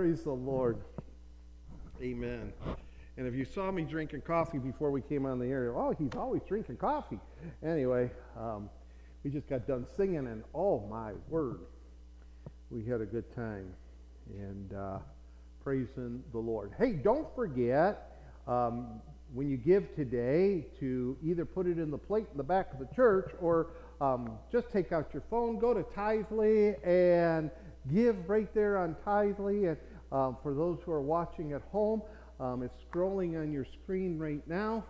Praise the Lord. Amen. And if you saw me drinking coffee before we came on the air, oh, he's always drinking coffee. Anyway, um, we just got done singing, and oh my word, we had a good time and uh, praising the Lord. Hey, don't forget um, when you give today to either put it in the plate in the back of the church or um, just take out your phone, go to Tithely, and give right there on Tithely. And um, for those who are watching at home, um, it's scrolling on your screen right now.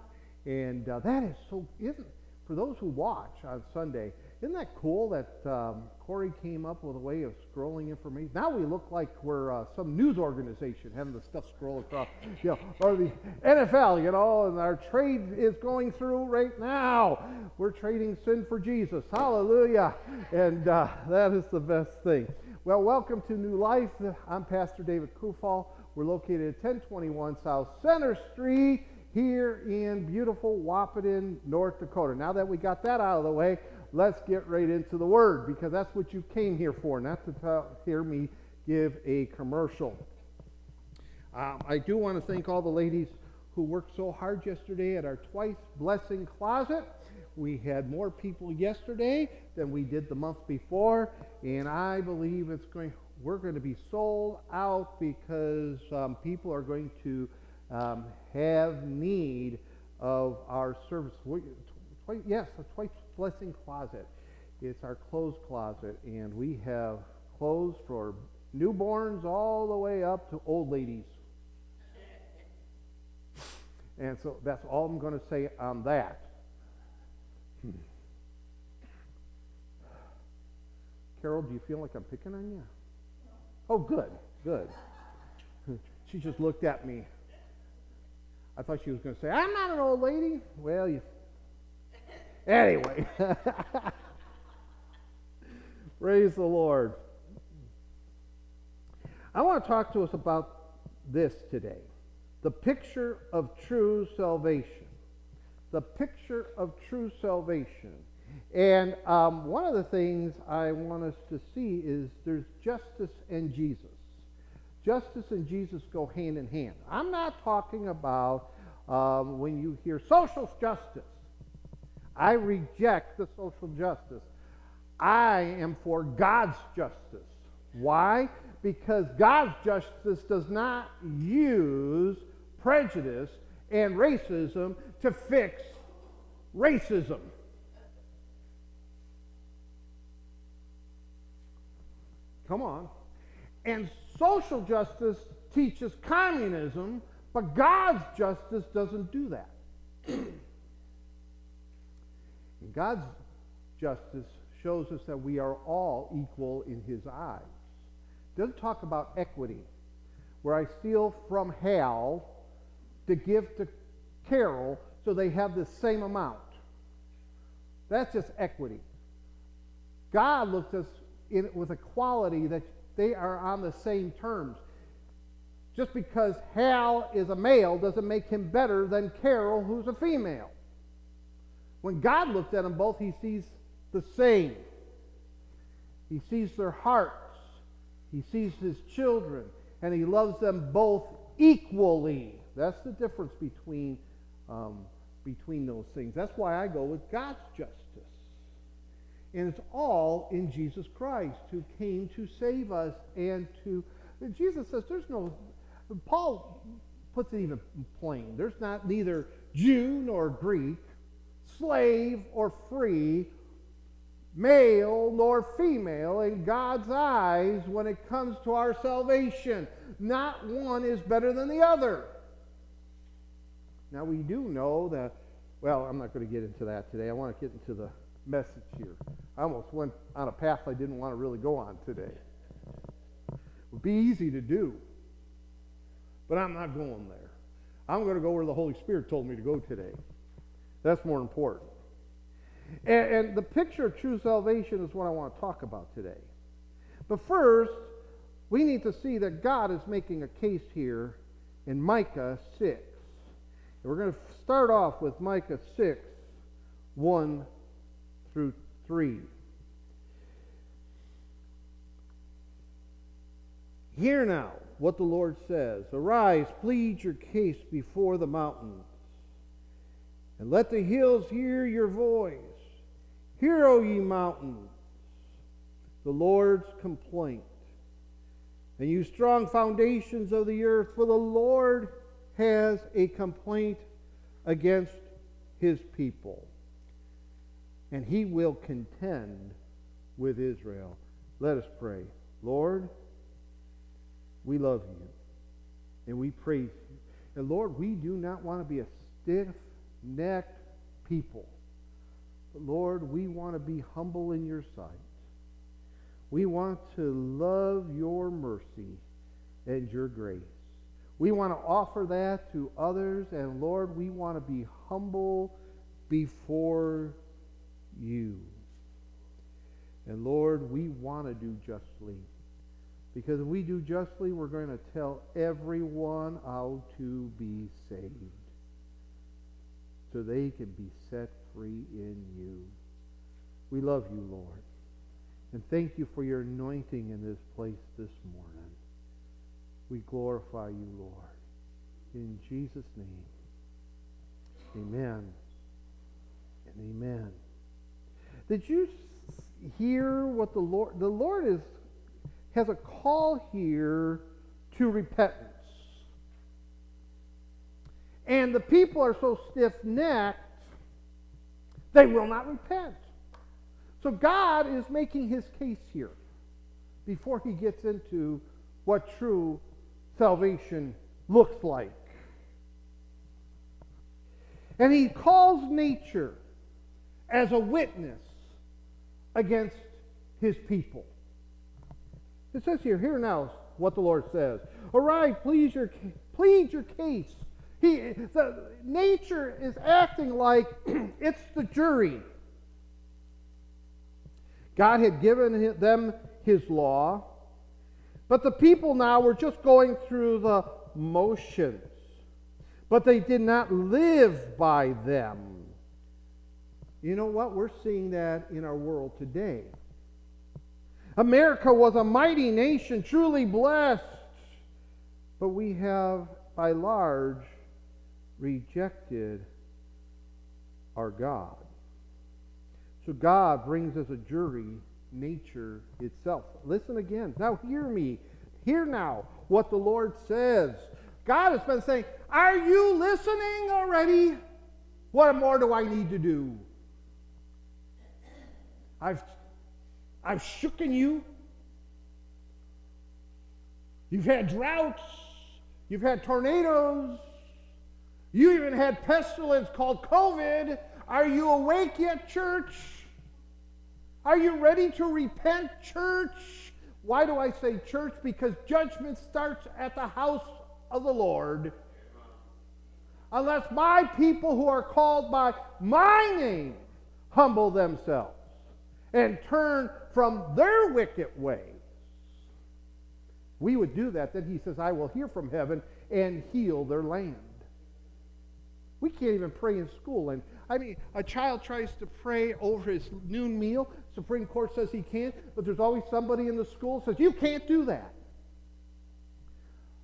And uh, that is so, isn't, for those who watch on Sunday, isn't that cool that um, Corey came up with a way of scrolling information? Now we look like we're uh, some news organization having the stuff scroll across, you know, or the NFL, you know, and our trade is going through right now. We're trading sin for Jesus. Hallelujah. And uh, that is the best thing. Well, welcome to New Life. I'm Pastor David Kufal. We're located at 1021 South Center Street here in beautiful Wahpeton, North Dakota. Now that we got that out of the way, let's get right into the Word because that's what you came here for, not to tell, hear me give a commercial. Um, I do want to thank all the ladies who worked so hard yesterday at our Twice Blessing Closet. We had more people yesterday than we did the month before, and I believe it's going. We're going to be sold out because um, people are going to um, have need of our service. Twice, yes, a twice blessing closet. It's our clothes closet, and we have clothes for newborns all the way up to old ladies. And so that's all I'm going to say on that. Carol, do you feel like I'm picking on you? Oh, good, good. She just looked at me. I thought she was going to say, I'm not an old lady. Well, you. Anyway. Praise the Lord. I want to talk to us about this today the picture of true salvation the picture of true salvation. And um, one of the things I want us to see is there's justice and Jesus. Justice and Jesus go hand in hand. I'm not talking about um, when you hear social justice. I reject the social justice. I am for God's justice. Why? Because God's justice does not use prejudice and racism to fix racism. Come on. And social justice teaches communism, but God's justice doesn't do that. God's justice shows us that we are all equal in his eyes. Doesn't talk about equity, where I steal from Hal to give to Carol so they have the same amount. That's just equity. God looks at us in, with equality that they are on the same terms. Just because Hal is a male doesn't make him better than Carol, who's a female. When God looks at them both, he sees the same. He sees their hearts, he sees his children, and he loves them both equally. That's the difference between um, between those things. That's why I go with God's justice. And it's all in Jesus Christ who came to save us and to. Jesus says there's no. Paul puts it even plain. There's not neither Jew nor Greek, slave or free, male nor female in God's eyes when it comes to our salvation. Not one is better than the other. Now, we do know that, well, I'm not going to get into that today. I want to get into the message here. I almost went on a path I didn't want to really go on today. It would be easy to do, but I'm not going there. I'm going to go where the Holy Spirit told me to go today. That's more important. And, and the picture of true salvation is what I want to talk about today. But first, we need to see that God is making a case here in Micah 6. And we're going to start off with Micah 6, 1 through 3. Hear now, what the Lord says. Arise, plead your case before the mountains, and let the hills hear your voice. Hear, O ye mountains, the Lord's complaint. And you strong foundations of the earth, for the Lord has a complaint against his people. And he will contend with Israel. Let us pray. Lord, we love you and we praise you. And Lord, we do not want to be a stiff necked people. But Lord, we want to be humble in your sight. We want to love your mercy and your grace. We want to offer that to others, and Lord, we want to be humble before you. And Lord, we want to do justly. Because if we do justly, we're going to tell everyone how to be saved. So they can be set free in you. We love you, Lord. And thank you for your anointing in this place this morning. We glorify you, Lord. In Jesus' name. Amen. And amen. Did you hear what the Lord the Lord is has a call here to repentance. And the people are so stiff-necked they will not repent. So God is making his case here before he gets into what true salvation looks like. And he calls nature as a witness against his people. It says here, here now what the Lord says. Arise, please your, plead your case. He, the, nature is acting like it's the jury. God had given them his law, but the people now were just going through the motions. But they did not live by them. You know what? We're seeing that in our world today. America was a mighty nation, truly blessed, but we have, by large, rejected our God. So God brings as a jury nature itself. Listen again. Now hear me. Hear now what the Lord says. God has been saying, Are you listening already? What more do I need to do? I've, I've shooken you. You've had droughts. You've had tornadoes. You even had pestilence called COVID. Are you awake yet, church? Are you ready to repent, church? Why do I say church? Because judgment starts at the house of the Lord. Unless my people who are called by my name humble themselves and turn from their wicked ways. We would do that. Then he says, I will hear from heaven and heal their land. We can't even pray in school. And I mean, a child tries to pray over his noon meal. Supreme Court says he can't, but there's always somebody in the school says, You can't do that.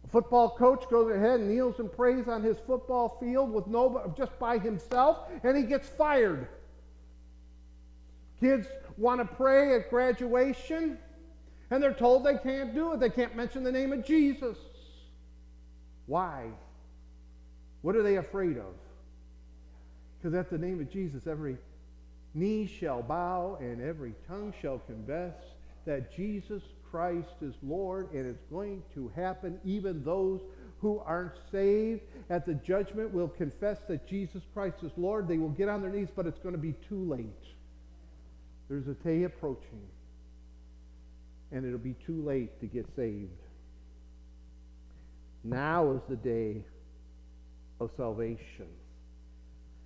A football coach goes ahead and kneels and prays on his football field with nobody, just by himself, and he gets fired. Kids want to pray at graduation, and they're told they can't do it. They can't mention the name of Jesus. Why? What are they afraid of? Because at the name of Jesus, every knee shall bow and every tongue shall confess that Jesus Christ is Lord, and it's going to happen. Even those who aren't saved at the judgment will confess that Jesus Christ is Lord. They will get on their knees, but it's going to be too late. There's a day approaching, and it'll be too late to get saved. Now is the day of salvation.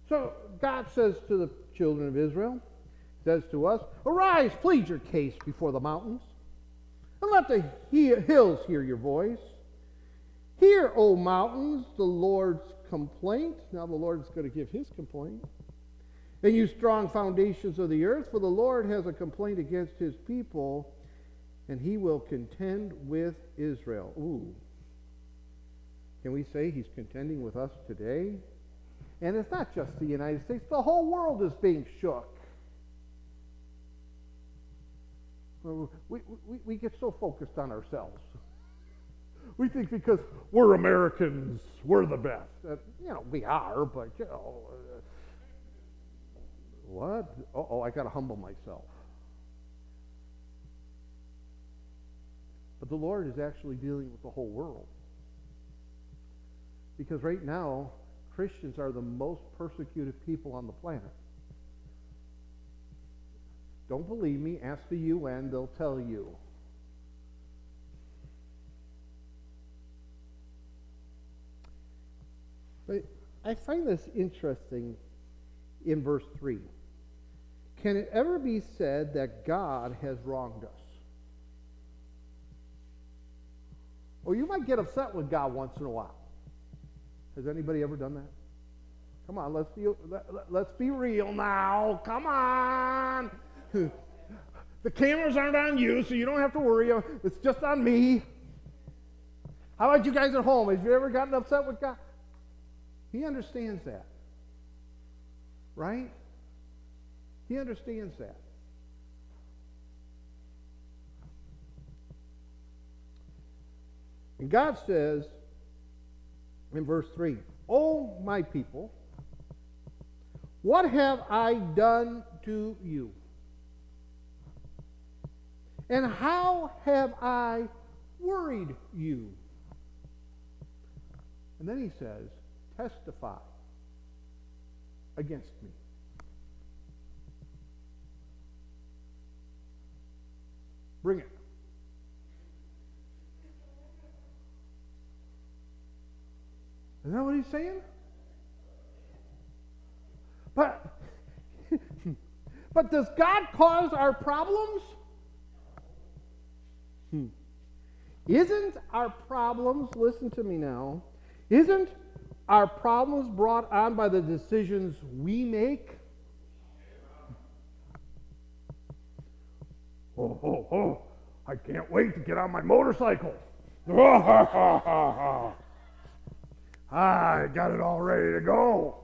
So God says to the children of Israel, says to us, Arise, plead your case before the mountains, and let the hills hear your voice. Hear, O mountains, the Lord's complaint. Now the Lord's going to give his complaint. And you strong foundations of the earth, for the Lord has a complaint against his people, and he will contend with Israel. Ooh. Can we say he's contending with us today? And it's not just the United States, the whole world is being shook. We, we, we get so focused on ourselves. We think because we're Americans, we're the best. Uh, you know, we are, but, you know, what? oh, I got to humble myself. But the Lord is actually dealing with the whole world. Because right now, Christians are the most persecuted people on the planet. Don't believe me? Ask the UN, they'll tell you. But I find this interesting in verse 3. Can it ever be said that God has wronged us? Or you might get upset with God once in a while. Has anybody ever done that? Come on, let's be let, let's be real now. Come on. the cameras aren't on you, so you don't have to worry. It's just on me. How about you guys at home? Have you ever gotten upset with God? He understands that. Right? He understands that. And God says in verse 3 Oh, my people, what have I done to you? And how have I worried you? And then he says, Testify against me. Bring it. Is that what he's saying? But, but does God cause our problems? Hmm. Isn't our problems, listen to me now, isn't our problems brought on by the decisions we make? Oh, oh, oh, I can't wait to get on my motorcycle. I got it all ready to go.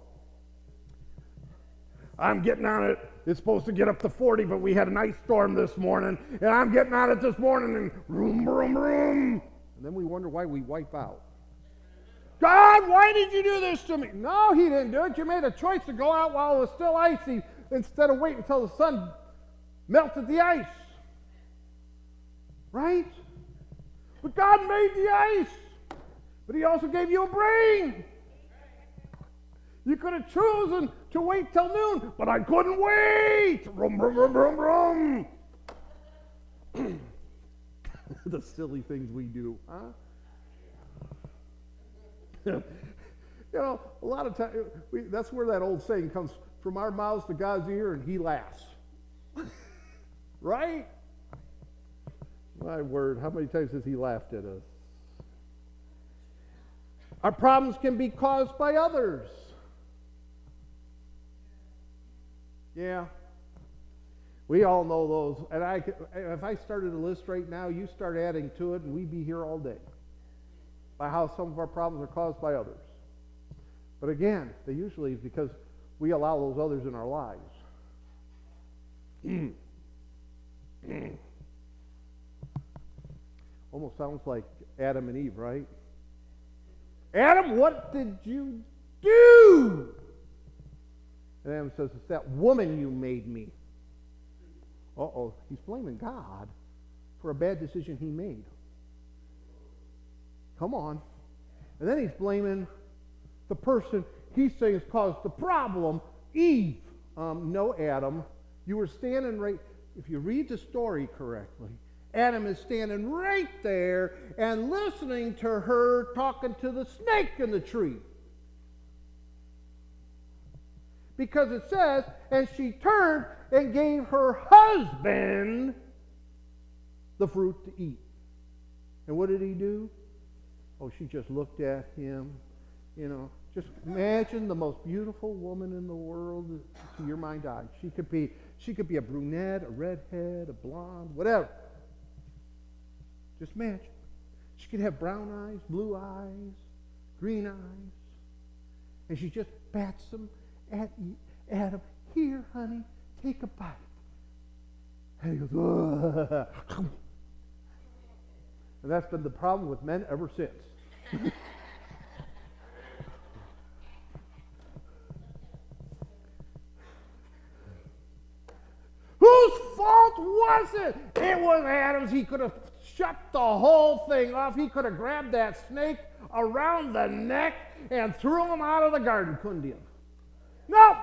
I'm getting on it. It's supposed to get up to 40, but we had an ice storm this morning, and I'm getting on it this morning, and room, room, room. And then we wonder why we wipe out. God, why did you do this to me? No, he didn't do it. You made a choice to go out while it was still icy instead of waiting until the sun melted the ice. Right? But God made the ice. But he also gave you a brain. You could have chosen to wait till noon, but I couldn't wait. Rum, rum, rum, rum, rum. the silly things we do, huh? you know, a lot of times, that's where that old saying comes from our mouths to God's ear, and he laughs. right? My word, how many times has he laughed at us? Our problems can be caused by others. Yeah. We all know those. And I, if I started a list right now, you start adding to it, and we'd be here all day. By how some of our problems are caused by others. But again, they usually because we allow those others in our lives. Mm. Almost sounds like Adam and Eve, right? Adam, what did you do? And Adam says, It's that woman you made me. Uh oh, he's blaming God for a bad decision he made. Come on. And then he's blaming the person he's saying has caused the problem, Eve. Um, no, Adam. You were standing right, if you read the story correctly, Adam is standing right there and listening to her talking to the snake in the tree. Because it says, and she turned and gave her husband the fruit to eat. And what did he do? Oh, she just looked at him. You know, just imagine the most beautiful woman in the world to your mind eye. She could be, she could be a brunette, a redhead, a blonde, whatever. Just imagine. She could have brown eyes, blue eyes, green eyes. And she just bats them at Adam. Here, honey, take a bite. And he goes, Ugh. and that's been the problem with men ever since. Whose fault was it? It was Adam's. He could have shut the whole thing off. He could have grabbed that snake around the neck and threw him out of the garden, couldn't he? Nope.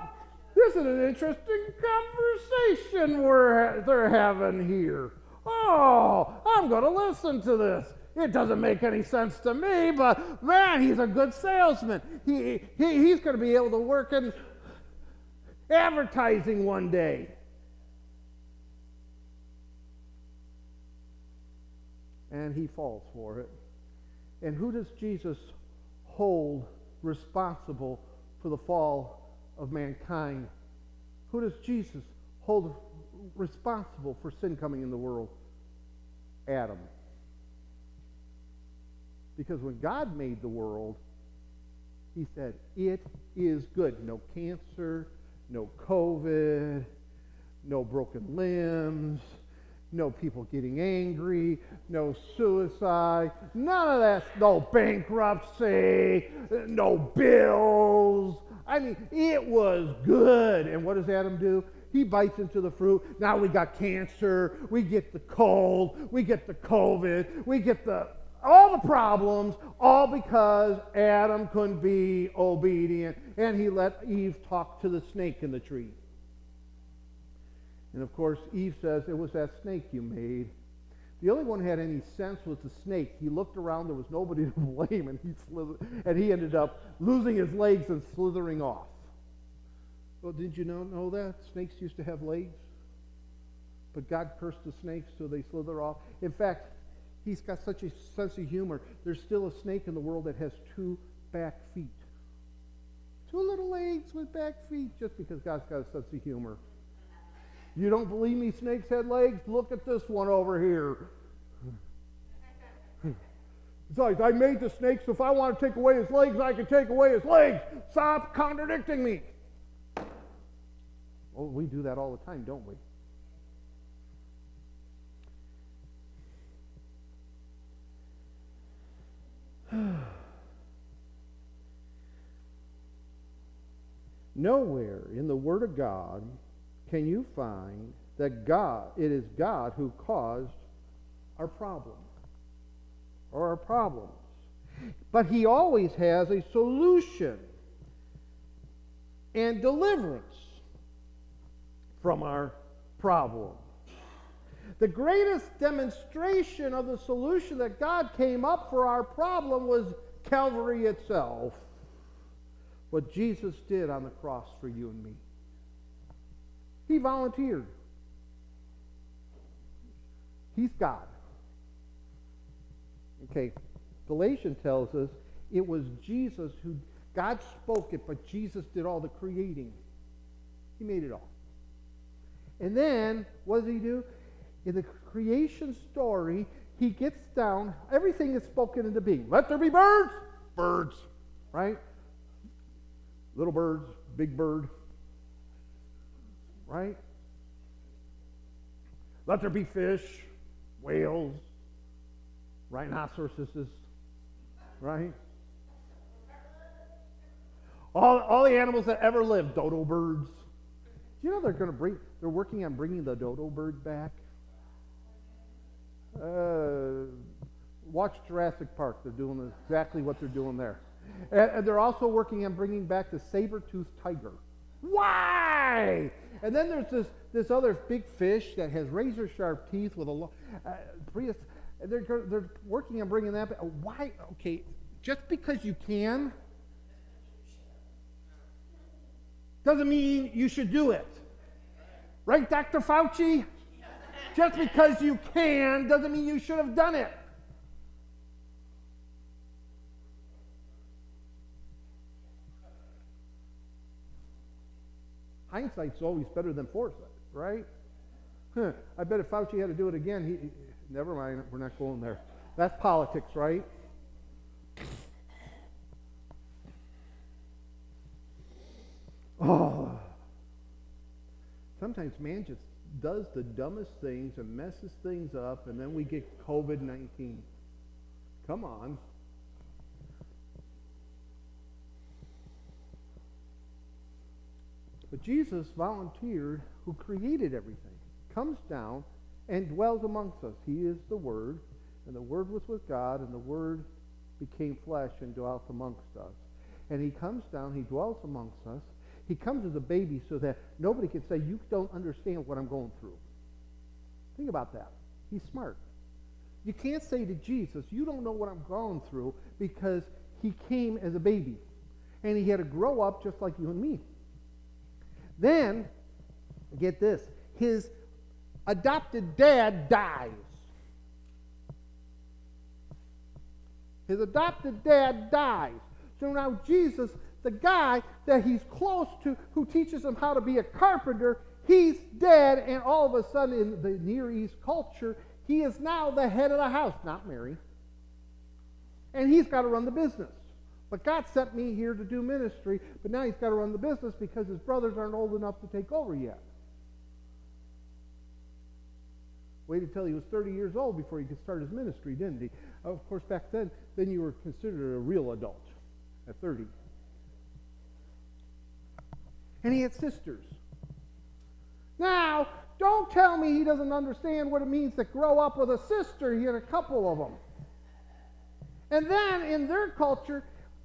This is an interesting conversation we're they're having here. Oh, I'm going to listen to this. It doesn't make any sense to me, but man, he's a good salesman. He, he, he's going to be able to work in advertising one day. And he falls for it. And who does Jesus hold responsible for the fall of mankind. Who does Jesus hold responsible for sin coming in the world? Adam. Because when God made the world, he said, It is good. No cancer, no COVID, no broken limbs, no people getting angry, no suicide, none of that, no bankruptcy, no bills. I mean, it was good. And what does Adam do? He bites into the fruit. Now we got cancer, we get the cold, we get the COVID, we get the all the problems, all because Adam couldn't be obedient and he let Eve talk to the snake in the tree. And of course, Eve says, It was that snake you made. The only one who had any sense was the snake. He looked around, there was nobody to blame, and he, slithered, and he ended up losing his legs and slithering off. Well, did you know, know that? Snakes used to have legs. But God cursed the snakes so they slither off. In fact, he's got such a sense of humor. There's still a snake in the world that has two back feet. Two little legs with back feet, just because God's got a sense of humor. You don't believe me snakes had legs? Look at this one over here. Besides, I made the snake, so if I want to take away his legs, I can take away his legs. Stop contradicting me. Oh, we do that all the time, don't we? Nowhere in the Word of God can you find that God, it is God who caused our problem or our problems. But He always has a solution and deliverance from our problem. The greatest demonstration of the solution that God came up for our problem was Calvary itself. What Jesus did on the cross for you and me. He volunteered. He's God. Okay, Galatians tells us it was Jesus who, God spoke it, but Jesus did all the creating. He made it all. And then, what does he do? In the creation story, he gets down, everything is spoken into being. Let there be birds, birds, right? Little birds, big bird, right? Let there be fish, whales, rhinoceroses, right? All, all the animals that ever lived, dodo birds. Do you know they're going to bring, they're working on bringing the dodo bird back? Uh, watch Jurassic Park. They're doing exactly what they're doing there. And, and they're also working on bringing back the saber-toothed tiger. Why? And then there's this, this other big fish that has razor sharp teeth with a long. Uh, they're, they're working on bringing that back. Why? Okay, just because you can doesn't mean you should do it. Right, Dr. Fauci? Just because you can doesn't mean you should have done it. hindsight's always better than foresight, right? Huh. I bet if Fauci had to do it again, he, he never mind, we're not going there. That's politics, right? Oh. Sometimes man just does the dumbest things and messes things up, and then we get COVID 19. Come on. But Jesus volunteered, who created everything, comes down and dwells amongst us. He is the Word, and the Word was with God, and the Word became flesh and dwelt amongst us. And he comes down, he dwells amongst us. He comes as a baby so that nobody can say, You don't understand what I'm going through. Think about that. He's smart. You can't say to Jesus, You don't know what I'm going through because he came as a baby. And he had to grow up just like you and me. Then, get this, his adopted dad dies. His adopted dad dies. So now Jesus, the guy that he's close to, who teaches him how to be a carpenter, he's dead, and all of a sudden in the Near East culture, he is now the head of the house, not Mary. And he's got to run the business. But God sent me here to do ministry, but now he's got to run the business because his brothers aren't old enough to take over yet. Waited until he was 30 years old before he could start his ministry, didn't he? Of course, back then, then you were considered a real adult at 30. And he had sisters. Now, don't tell me he doesn't understand what it means to grow up with a sister. He had a couple of them. And then in their culture,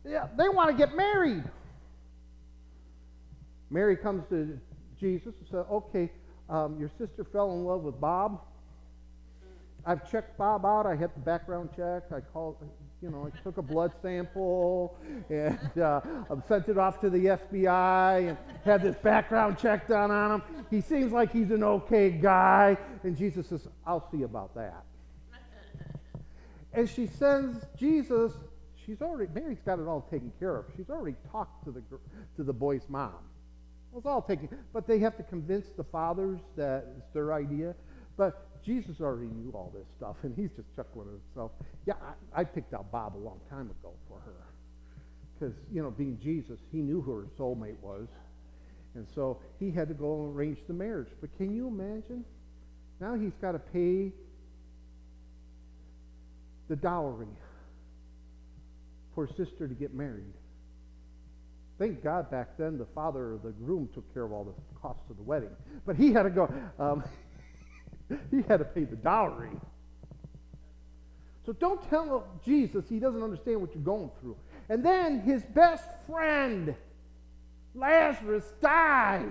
yeah, they want to get married. Mary comes to Jesus and says, Okay, um, your sister fell in love with Bob. I've checked Bob out. I had the background check. I called, you know, I took a blood sample and uh, sent it off to the FBI and had this background check done on him. He seems like he's an okay guy. And Jesus says, I'll see about that. And she sends Jesus, she's already, Mary's got it all taken care of. She's already talked to the, to the boy's mom. It's all taken, but they have to convince the fathers that it's their idea. But Jesus already knew all this stuff, and he's just chuckling at himself. Yeah, I, I picked out Bob a long time ago for her. Because, you know, being Jesus, he knew who her soulmate was. And so he had to go and arrange the marriage. But can you imagine? Now he's got to pay the dowry for his sister to get married. Thank God back then the father of the groom took care of all the costs of the wedding. But he had to go. Um, he had to pay the dowry. So don't tell Jesus he doesn't understand what you're going through. And then his best friend, Lazarus, dies.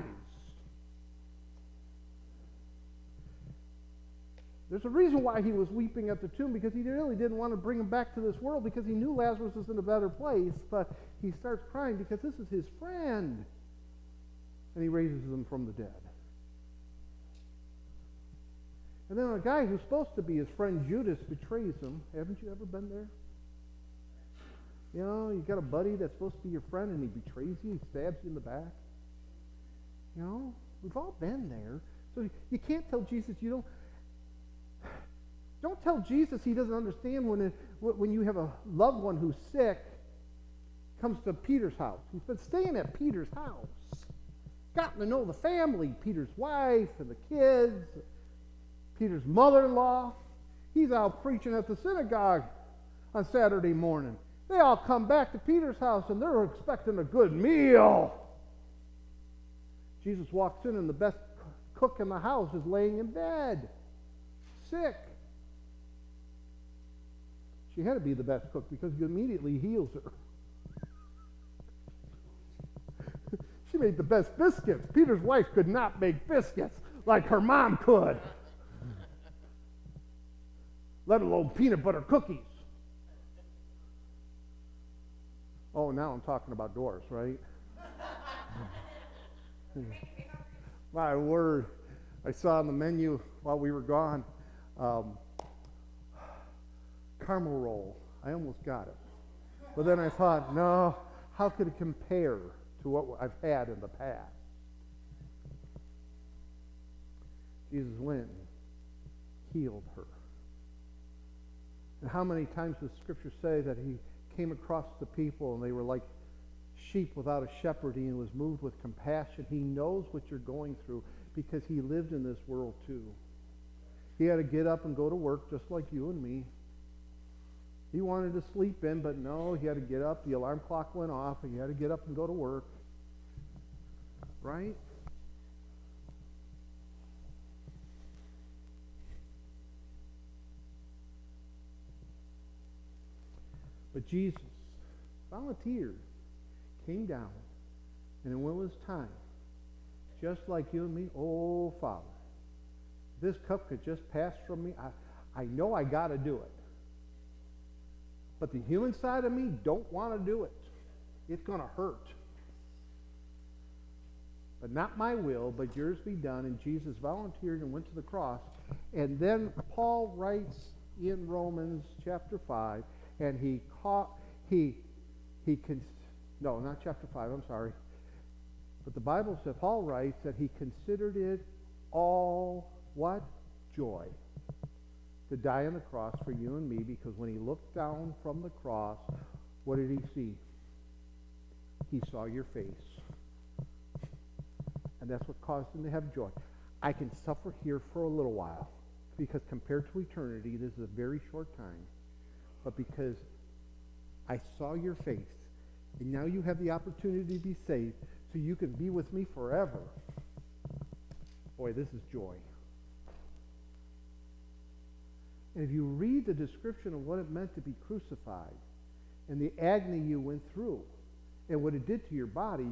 There's a reason why he was weeping at the tomb because he really didn't want to bring him back to this world because he knew Lazarus was in a better place. But he starts crying because this is his friend. And he raises him from the dead. And then a guy who's supposed to be his friend Judas betrays him. Haven't you ever been there? You know, you got a buddy that's supposed to be your friend and he betrays you, he stabs you in the back. You know, we've all been there. So you can't tell Jesus you don't. Don't tell Jesus he doesn't understand when, when you have a loved one who's sick, comes to Peter's house. He's been staying at Peter's house. Gotten to know the family, Peter's wife and the kids. Peter's mother in law. He's out preaching at the synagogue on Saturday morning. They all come back to Peter's house and they're expecting a good meal. Jesus walks in and the best cook in the house is laying in bed, sick. She had to be the best cook because he immediately heals her. she made the best biscuits. Peter's wife could not make biscuits like her mom could let alone peanut butter cookies. Oh, now I'm talking about doors, right? My word. I saw on the menu while we were gone um, caramel roll. I almost got it. But then I thought, no, how could it compare to what I've had in the past? Jesus went and healed her. And how many times does Scripture say that he came across the people and they were like sheep without a shepherd and he was moved with compassion? He knows what you're going through Because he lived in this world too. He had to get up and go to work just like you and me. He wanted to sleep in, but no, he had to get up. The alarm clock went off, and he had to get up and go to work. Right? But Jesus volunteered, came down, and when it was time, just like you and me, oh, Father, this cup could just pass from me. I, I know I got to do it. But the human side of me don't want to do it. It's going to hurt. But not my will, but yours be done. And Jesus volunteered and went to the cross. And then Paul writes in Romans chapter 5, and he caught, he, he can, no, not chapter 5, I'm sorry. But the Bible says, Paul writes that he considered it all what? Joy. To die on the cross for you and me because when he looked down from the cross, what did he see? He saw your face. And that's what caused him to have joy. I can suffer here for a little while because compared to eternity, this is a very short time. But because I saw your face, and now you have the opportunity to be saved, so you can be with me forever. Boy, this is joy. And if you read the description of what it meant to be crucified and the agony you went through and what it did to your body,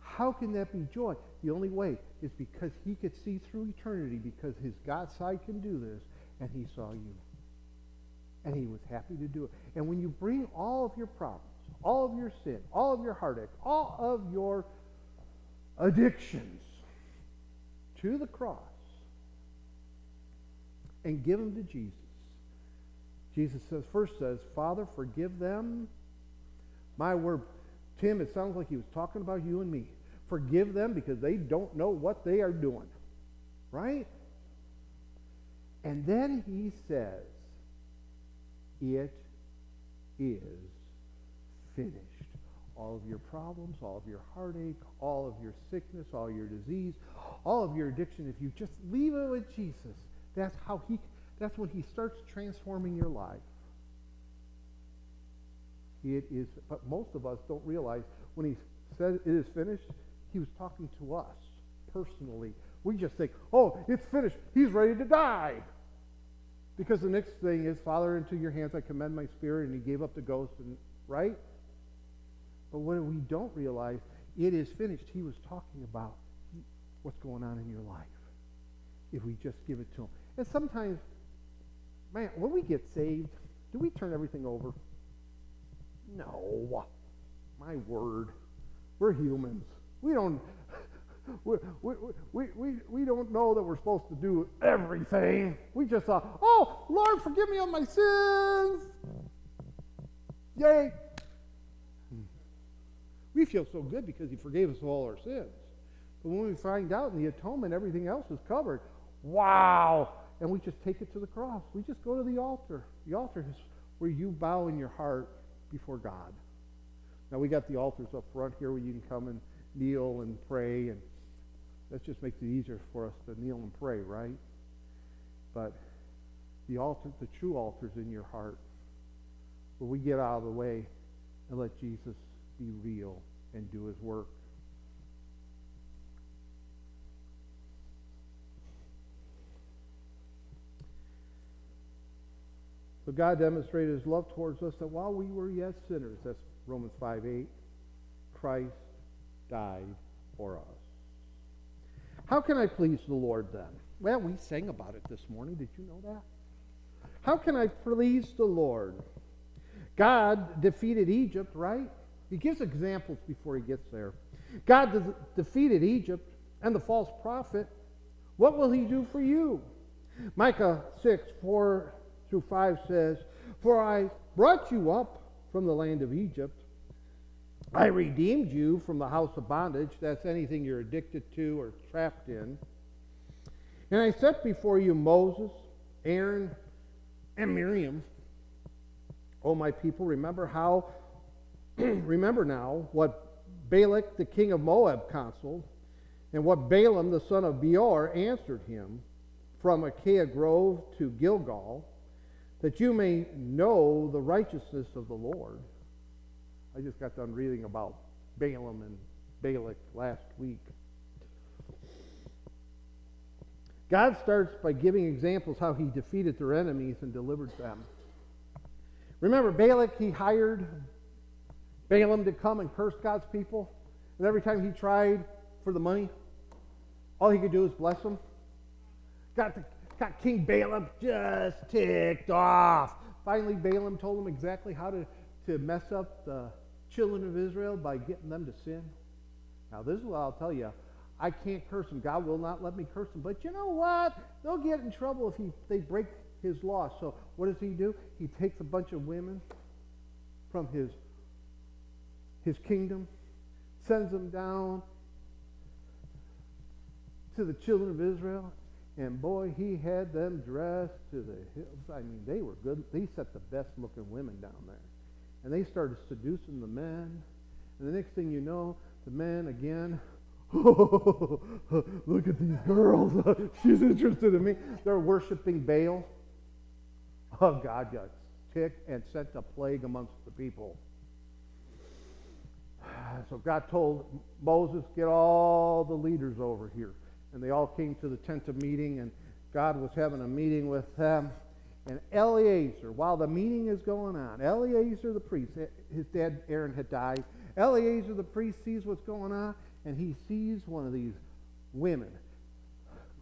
how can that be joy? The only way is because he could see through eternity because his God side can do this and he saw you. And he was happy to do it. And when you bring all of your problems, all of your sin, all of your heartache, all of your addictions to the cross and give them to Jesus, Jesus says, first says, Father, forgive them. My word, Tim, it sounds like he was talking about you and me. Forgive them because they don't know what they are doing. Right? And then he says, It is finished. All of your problems, all of your heartache, all of your sickness, all your disease, all of your addiction, if you just leave it with Jesus, that's how he that's when he starts transforming your life. It is, but most of us don't realize when he said it is finished, he was talking to us personally. We just think, oh, it's finished. He's ready to die. Because the next thing is, Father, into your hands I commend my spirit, and he gave up the ghost, and right? But what we don't realize, it is finished. He was talking about what's going on in your life if we just give it to him. And sometimes man, when we get saved, do we turn everything over? No. My word. We're humans. We don't we, we, we, we, don't know that we're supposed to do everything. We just thought, oh, Lord, forgive me of my sins. Yay. We feel so good because he forgave us of all our sins. But when we find out in the atonement everything else is covered, wow, and we just take it to the cross. We just go to the altar. The altar is where you bow in your heart before God. Now we got the altars up front here where you can come and kneel and pray, and that just makes it easier for us to kneel and pray, right? But the altar, the true altar, is in your heart, where we get out of the way and let Jesus be real and do His work. So God demonstrated his love towards us that while we were yet sinners, that's Romans 5 8, Christ died for us. How can I please the Lord then? Well, we sang about it this morning. Did you know that? How can I please the Lord? God defeated Egypt, right? He gives examples before he gets there. God de- defeated Egypt and the false prophet. What will he do for you? Micah 6, 4 through 5 says, For I brought you up from the land of Egypt. I redeemed you from the house of bondage. That's anything you're addicted to or trapped in. And I set before you Moses, Aaron, and Miriam. Oh, my people, remember how, remember now what Balak, the king of Moab, counseled. And what Balaam the son of Beor answered him from Acacia Grove to Gilgal, that you may know the righteousness of the Lord. I just got done reading about Balaam and Balak last week. God starts by giving examples how he defeated their enemies and delivered them. Remember, Balak, he hired Balaam to come and curse God's people. And every time he tried for the money, all he could do was bless them. The, got King Balaam just ticked off. Finally, Balaam told him exactly how to, to mess up the children of Israel by getting them to sin. Now, this is what I'll tell you. I can't curse them. God will not let me curse them. But you know what? They'll get in trouble if he, they break his law. So what does he do? He takes a bunch of women from his, his kingdom, sends them down to the children of Israel, and boy, he had them dressed to the hills. I mean, they were good. They set the best looking women down there. And they started seducing the men. And the next thing you know, the men again look at these girls. She's interested in me. They're worshiping Baal. Oh, God got ticked and sent a plague amongst the people. So God told Moses, get all the leaders over here. And they all came to the tent of meeting, and God was having a meeting with them. And Eleazar, while the meeting is going on, Eleazar the priest, eh, his dad Aaron had died. Eleazar the priest sees what's going on, and he sees one of these women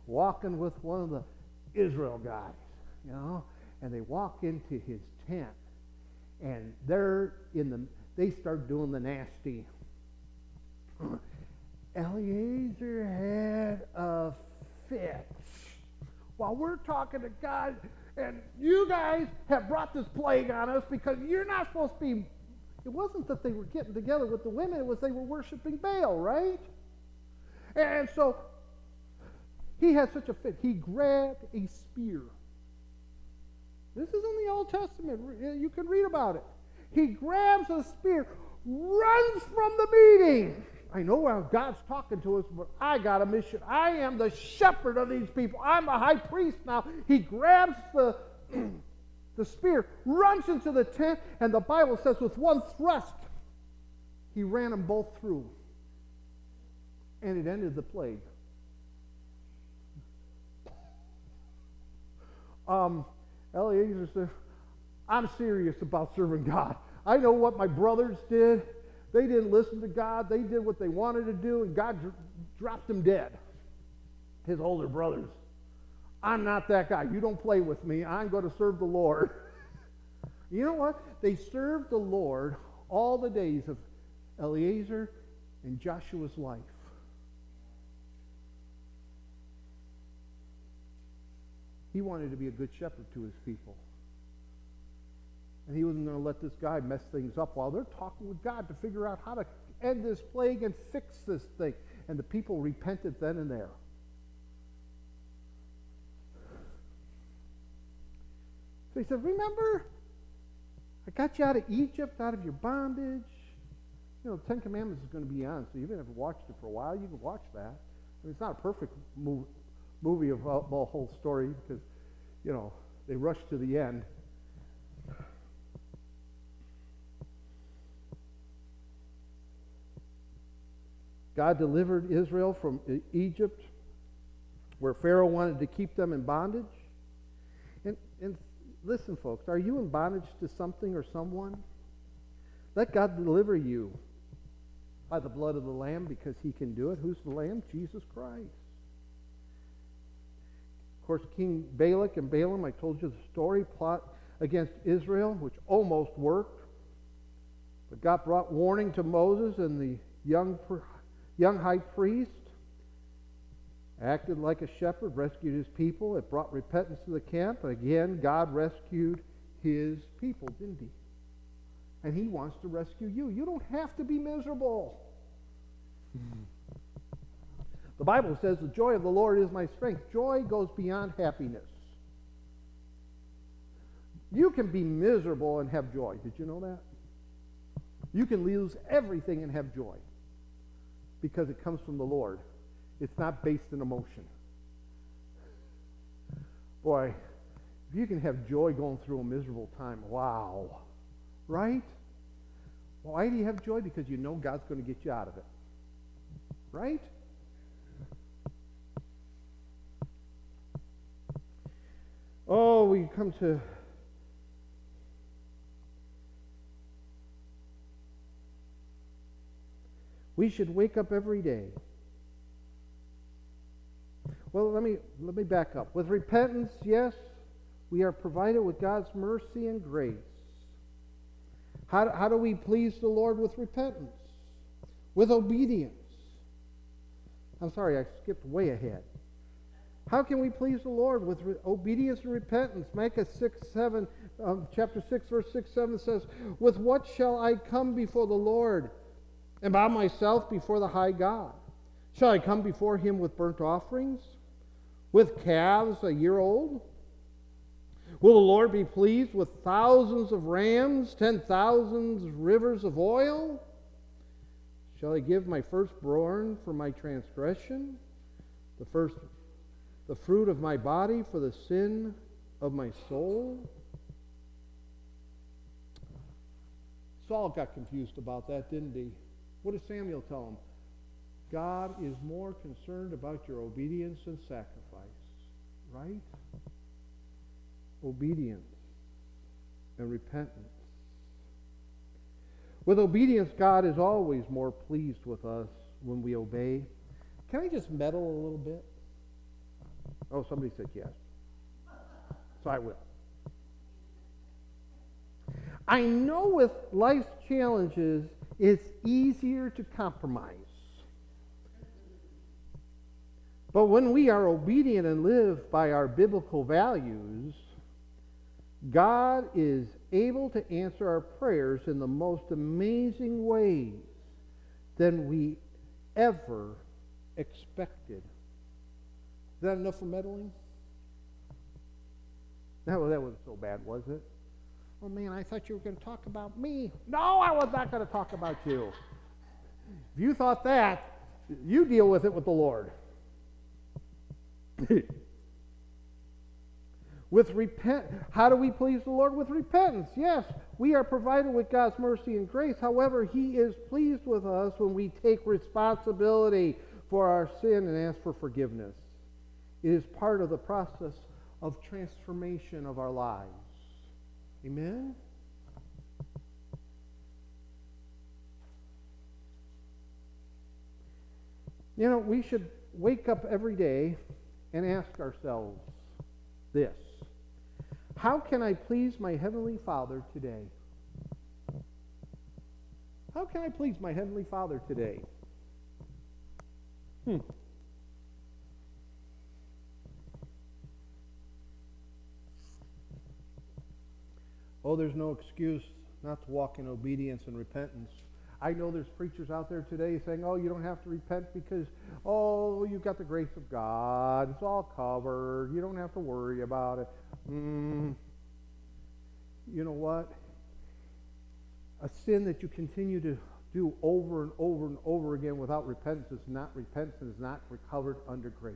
walking with one of the Israel guys, you know, and they walk into his tent, and they're in the, they start doing the nasty. Eleazar had a fit. While we're talking to God, and you guys have brought this plague on us because you're not supposed to be it wasn't that they were getting together with the women, it was they were worshiping Baal, right? And so he had such a fit. He grabbed a spear. This is in the Old Testament. You can read about it. He grabs a spear, runs from the meeting. I know God's talking to us, but I got a mission. I am the shepherd of these people. I'm a high priest now. He grabs the the spear, runs into the tent, and the Bible says with one thrust, he ran them both through. And it ended the plague. Um, Eleazar said, I'm serious about serving God. I know what my brothers did. They didn't listen to God. They did what they wanted to do, and God dr- dropped them dead. His older brothers. I'm not that guy. You don't play with me. I'm going to serve the Lord. you know what? They served the Lord all the days of Eleazar and Joshua's life. He wanted to be a good shepherd to his people. And he wasn't going to let this guy mess things up while they're talking with God to figure out how to end this plague and fix this thing. And the people repented then and there. So he said, Remember, I got you out of Egypt, out of your bondage. You know, the Ten Commandments is going to be on, so even if you've watched it for a while. You can watch that. I mean, it's not a perfect movie of the whole story because, you know, they rush to the end. God delivered Israel from Egypt, where Pharaoh wanted to keep them in bondage. And, and listen, folks, are you in bondage to something or someone? Let God deliver you by the blood of the Lamb because he can do it. Who's the Lamb? Jesus Christ. Of course, King Balak and Balaam, I told you the story, plot against Israel, which almost worked. But God brought warning to Moses and the young, young high priest acted like a shepherd, rescued his people. It brought repentance to the camp. Again, God rescued his people, didn't he? And he wants to rescue you. You don't have to be miserable. The Bible says, The joy of the Lord is my strength. Joy goes beyond happiness. You can be miserable and have joy. Did you know that? You can lose everything and have joy because it comes from the Lord It's not based in emotion. Boy, if you can have joy going through a miserable time, wow. Right? Why do you have joy? Because you know God's going to get you out of it. Right? Oh, we come to We should wake up every day. Well, let me let me back up. With repentance, yes, we are provided with God's mercy and grace. How, how do we please the Lord with repentance? With obedience. I'm sorry, I skipped way ahead. How can we please the Lord with re- obedience and repentance? Micah 6, 7, um, chapter 6, verse 6, 7 says, With what shall I come before the Lord and bow myself before the high God? Shall I come before him with burnt offerings? With calves a year old? Will the Lord be pleased with thousands of rams, ten thousands rivers of oil? Shall I give my firstborn for my transgression, the first, the fruit of my body for the sin of my soul? Saul got confused about that, didn't he? What does Samuel tell him? God is more concerned about your obedience and sacrifice, right? Obedience and repentance. With obedience, God is always more pleased with us when we obey. Can I just meddle a little bit? Oh, somebody said yes. So I will. I know with life's challenges, it's easier to compromise. But when we are obedient and live by our biblical values, God is able to answer our prayers in the most amazing ways than we ever expected. Is that enough for meddling? No, that wasn't so bad, was it? Oh man, I thought you were going to talk about me. No, I was not going to talk about you. If you thought that, you deal with it with the Lord. with repent how do we please the lord with repentance yes we are provided with god's mercy and grace however he is pleased with us when we take responsibility for our sin and ask for forgiveness it is part of the process of transformation of our lives Amen? You know, we should wake up every day and ask ourselves this How can I please my Heavenly Father today? How can I please my Heavenly Father today? Hmm. Oh, there's no excuse not to walk in obedience and repentance. I know there's preachers out there today saying, oh, you don't have to repent because, oh, you've got the grace of God. It's all covered. You don't have to worry about it. Mm. You know what? A sin that you continue to do over and over and over again without repentance is not repentance is not recovered under grace.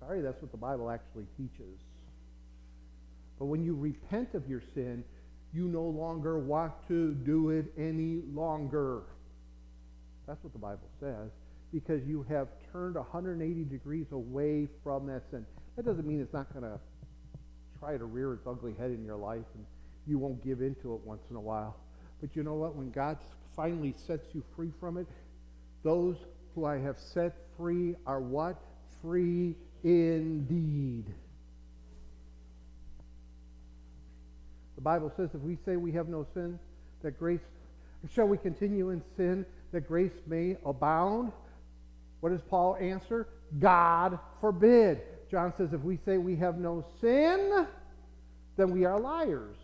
Sorry, that's what the Bible actually teaches. But when you repent of your sin, you no longer want to do it any longer. That's what the Bible says. Because you have turned 180 degrees away from that sin. That doesn't mean it's not going to try to rear its ugly head in your life and you won't give into it once in a while. But you know what? When God finally sets you free from it, those who I have set free are what? Free indeed. The Bible says if we say we have no sin, that grace, shall we continue in sin, that grace may abound? What does Paul answer? God forbid. John says if we say we have no sin, then we are liars.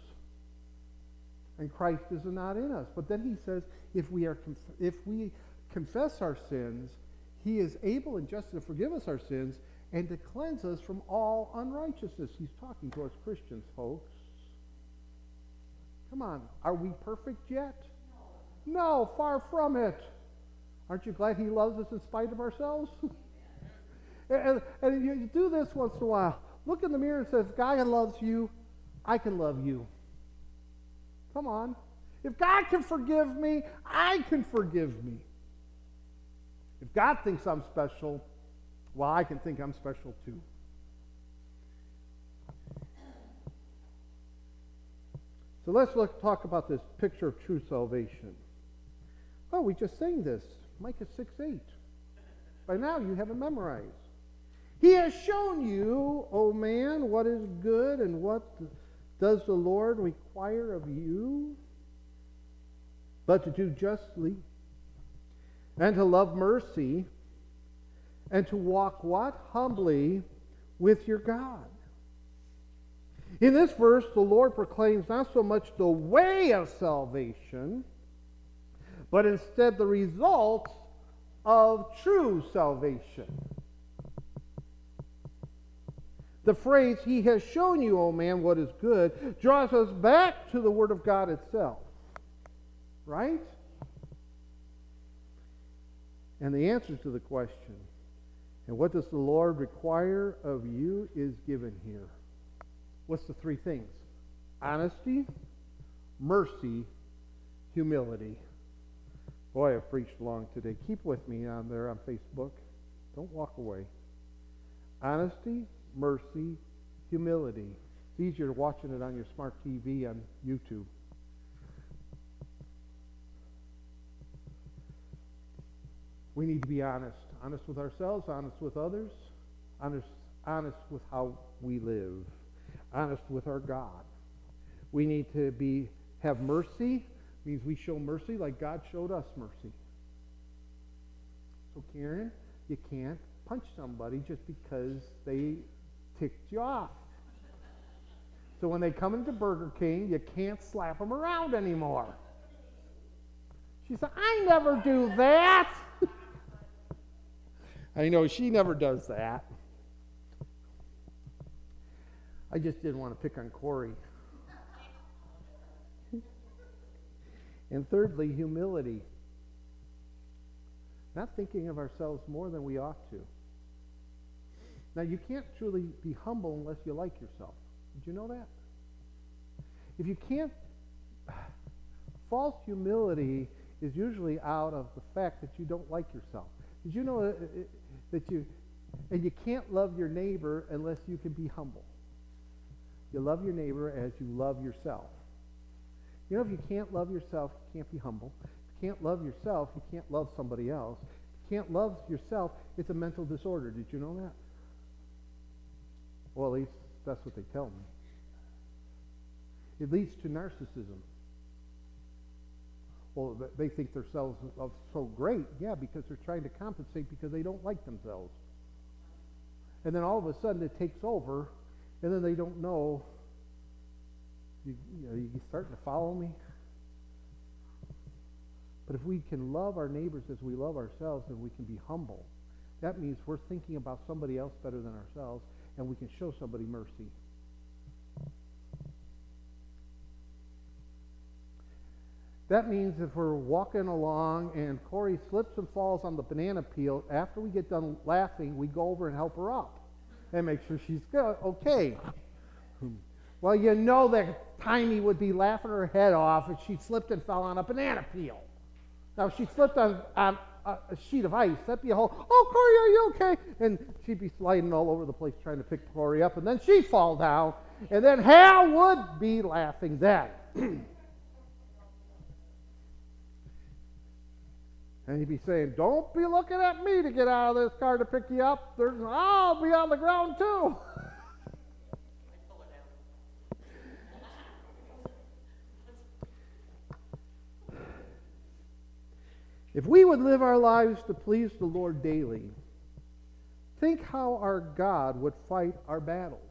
And Christ is not in us. But then he says if we, are, if we confess our sins, he is able and just to forgive us our sins and to cleanse us from all unrighteousness. He's talking to us Christians, folks. Come on, are we perfect yet? No, far from it. Aren't you glad He loves us in spite of ourselves? and, and you do this once in a while. Look in the mirror and says, God loves you, I can love you. Come on. If God can forgive me, I can forgive me. If God thinks I'm special, well, I can think I'm special too. So let's look, talk about this picture of true salvation. Oh, we just sang this. Micah 6 8. By now you have it memorized. He has shown you, O oh man, what is good and what does the Lord require of you? But to do justly and to love mercy and to walk what? Humbly with your God. In this verse, the Lord proclaims not so much the way of salvation, but instead the results of true salvation. The phrase, He has shown you, O man, what is good, draws us back to the Word of God itself. Right? And the answer to the question, and what does the Lord require of you, is given here. What's the three things? Honesty, mercy, humility. Boy, I've preached long today. Keep with me on there on Facebook. Don't walk away. Honesty, mercy, humility. It's easier watching it on your smart TV on YouTube. We need to be honest. Honest with ourselves, honest with others, honest, honest with how we live, honest with our God. We need to be have mercy, means we show mercy like God showed us mercy. So, Karen, you can't punch somebody just because they ticked you off. So, when they come into Burger King, you can't slap them around anymore. She said, I never do that. I know she never does that. I just didn't want to pick on Corey. and thirdly, humility. Not thinking of ourselves more than we ought to. Now, you can't truly be humble unless you like yourself. Did you know that? If you can't, false humility is usually out of the fact that you don't like yourself. Did you know uh, uh, that you, and you can't love your neighbor unless you can be humble. You love your neighbor as you love yourself. You know, if you can't love yourself, you can't be humble. If you can't love yourself, you can't love somebody else. If you can't love yourself, it's a mental disorder. Did you know that? Well, at least that's what they tell me. It leads to narcissism. Well, they think themselves so great. Yeah, because they're trying to compensate because they don't like themselves. And then all of a sudden it takes over, and then they don't know. You, you know, you starting to follow me? But if we can love our neighbors as we love ourselves, then we can be humble, that means we're thinking about somebody else better than ourselves, and we can show somebody mercy. That means if we're walking along and Corey slips and falls on the banana peel, after we get done laughing, we go over and help her up and make sure she's good. Okay. Well, you know that Tiny would be laughing her head off if she slipped and fell on a banana peel. Now, if she slipped on, on a sheet of ice, that'd be a whole, oh, Corey, are you okay? And she'd be sliding all over the place trying to pick Corey up, and then she'd fall down, and then Hal would be laughing then. And he'd be saying, Don't be looking at me to get out of this car to pick you up. There's, I'll be on the ground too. if we would live our lives to please the Lord daily, think how our God would fight our battles.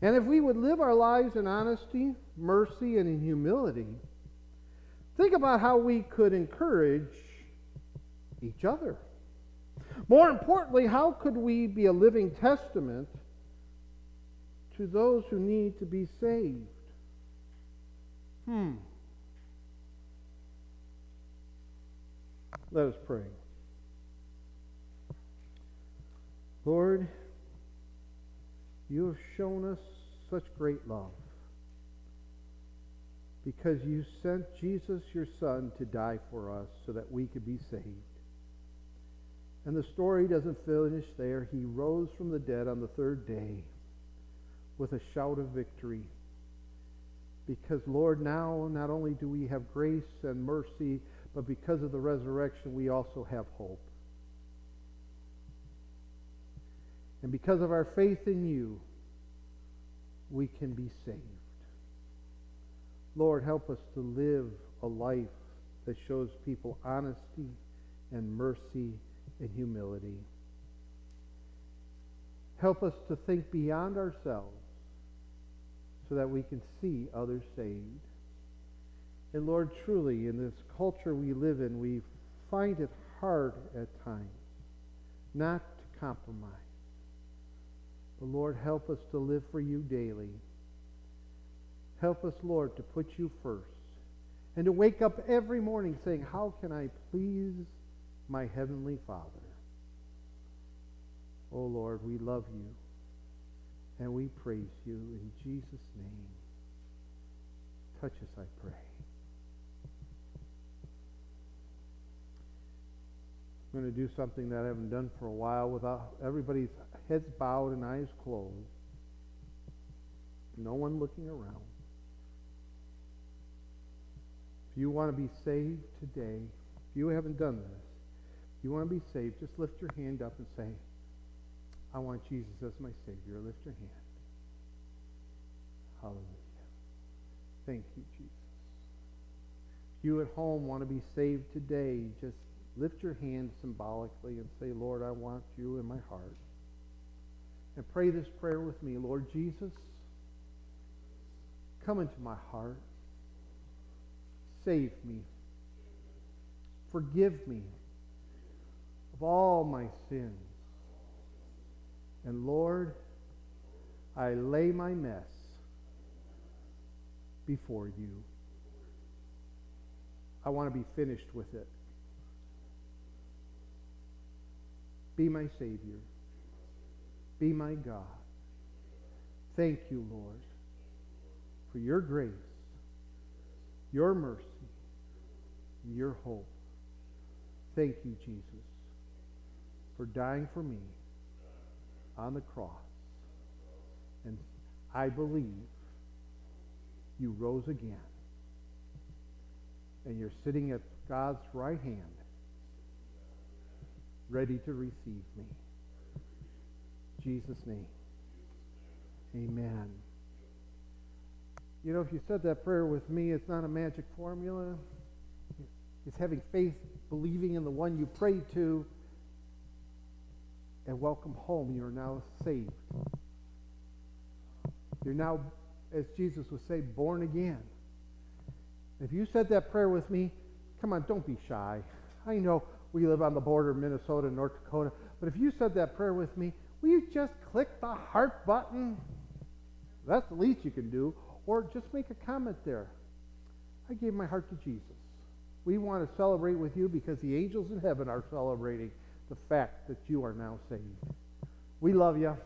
And if we would live our lives in honesty, mercy, and in humility, Think about how we could encourage each other. More importantly, how could we be a living testament to those who need to be saved? Hmm. Let us pray. Lord, you have shown us such great love because you sent Jesus, your Son, to die for us so that we could be saved. And the story doesn't finish there. He rose from the dead on the third day with a shout of victory. Because, Lord, now not only do we have grace and mercy, but because of the resurrection, we also have hope. And because of our faith in you, we can be saved. Lord, help us to live a life that shows people honesty and mercy and humility. Help us to think beyond ourselves so that we can see others saved. And Lord, truly, in this culture we live in, we find it hard at times not to compromise. But Lord, help us to live for you daily. Help us, Lord, to put you first and to wake up every morning saying, How can I please my heavenly Father? Oh, Lord, we love you and we praise you in Jesus' name. Touch us, I pray. I'm going to do something that I haven't done for a while without everybody's heads bowed and eyes closed. No one looking around. If you want to be saved today, if you haven't done this, if you want to be saved, just lift your hand up and say, I want Jesus as my Savior. Lift your hand. Hallelujah. Thank you, Jesus. If you at home want to be saved today, just lift your hand symbolically and say, Lord, I want you in my heart. And pray this prayer with me. Lord Jesus, come into my heart. Save me. Forgive me of all my sins. And Lord, I lay my mess before you. I want to be finished with it. Be my Savior. Be my God. Thank you, Lord, for your grace, your mercy, your hope. Thank you, Jesus, for dying for me on the cross. And I believe you rose again. And you're sitting at God's right hand, ready to receive me. Jesus' name. Amen. You know, if you said that prayer with me, it's not a magic formula. It's having faith, believing in the one you prayed to, and welcome home. You are now saved. You're now, as Jesus would say, born again. If you said that prayer with me, come on, don't be shy. I know we live on the border of Minnesota and North Dakota, but if you said that prayer with me, will you just click the heart button? That's the least you can do. Or just make a comment there. I gave my heart to Jesus. We want to celebrate with you because the angels in heaven are celebrating the fact that you are now saved. We love you,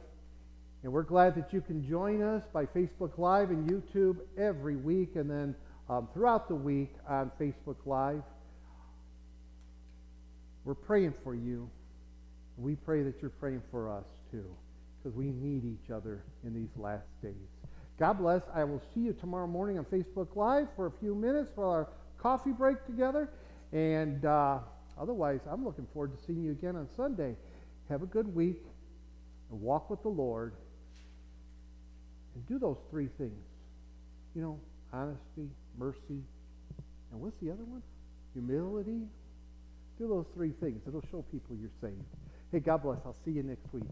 and we're glad that you can join us by Facebook Live and YouTube every week, and then um, throughout the week on Facebook Live. We're praying for you. We pray that you're praying for us too, because we need each other in these last days. God bless. I will see you tomorrow morning on Facebook Live for a few minutes for our coffee break together. And uh, otherwise, I'm looking forward to seeing you again on Sunday. Have a good week and walk with the Lord and do those three things. You know, honesty, mercy, and what's the other one? Humility. Do those three things. It'll show people you're saved. Hey, God bless. I'll see you next week.